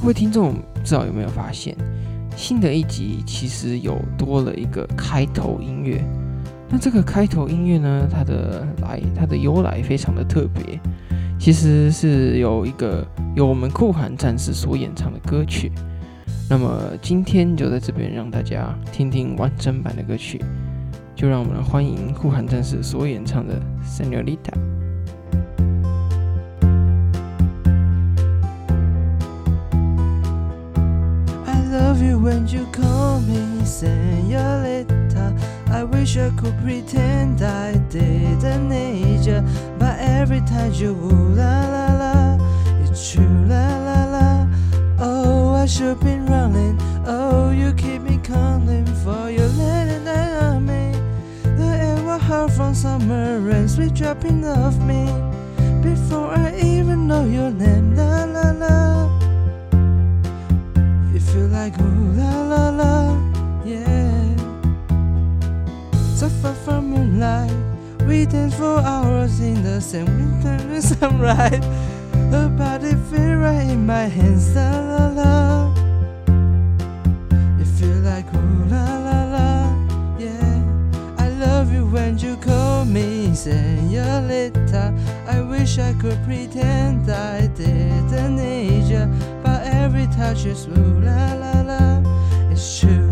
各位听众，不知道有没有发现，新的一集其实有多了一个开头音乐。那这个开头音乐呢，它的来，它的由来非常的特别，其实是有一个由我们酷寒战士所演唱的歌曲。那么今天就在这边让大家听听完整版的歌曲，就让我们欢迎酷寒战士所演唱的《Senorita》。Love you when you call me senorita. I wish I could pretend I didn't need you, but every time you woo la la la, it's true la la la. Oh, I should be running. Oh, you keep me calling for your letting on me. The air was hot from summer rain, sweet dropping off me. Before I even like ooh la la la, yeah. So far from moonlight, we dance for hours in the same winter sunrise. Her body feel right in my hands, la la la. You feel like ooh la la la, yeah. I love you when you call me senorita. I wish I could pretend I didn't need you, but every touch is ooh la la la. It's true.